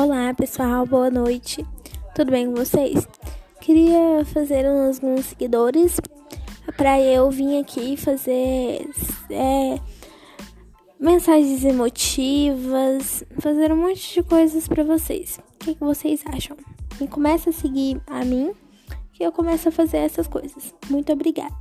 Olá pessoal, boa noite. Tudo bem com vocês? Queria fazer uns alguns seguidores para eu vir aqui fazer é, mensagens emotivas, fazer um monte de coisas para vocês. O que, que vocês acham? E começa a seguir a mim que eu começo a fazer essas coisas. Muito obrigada.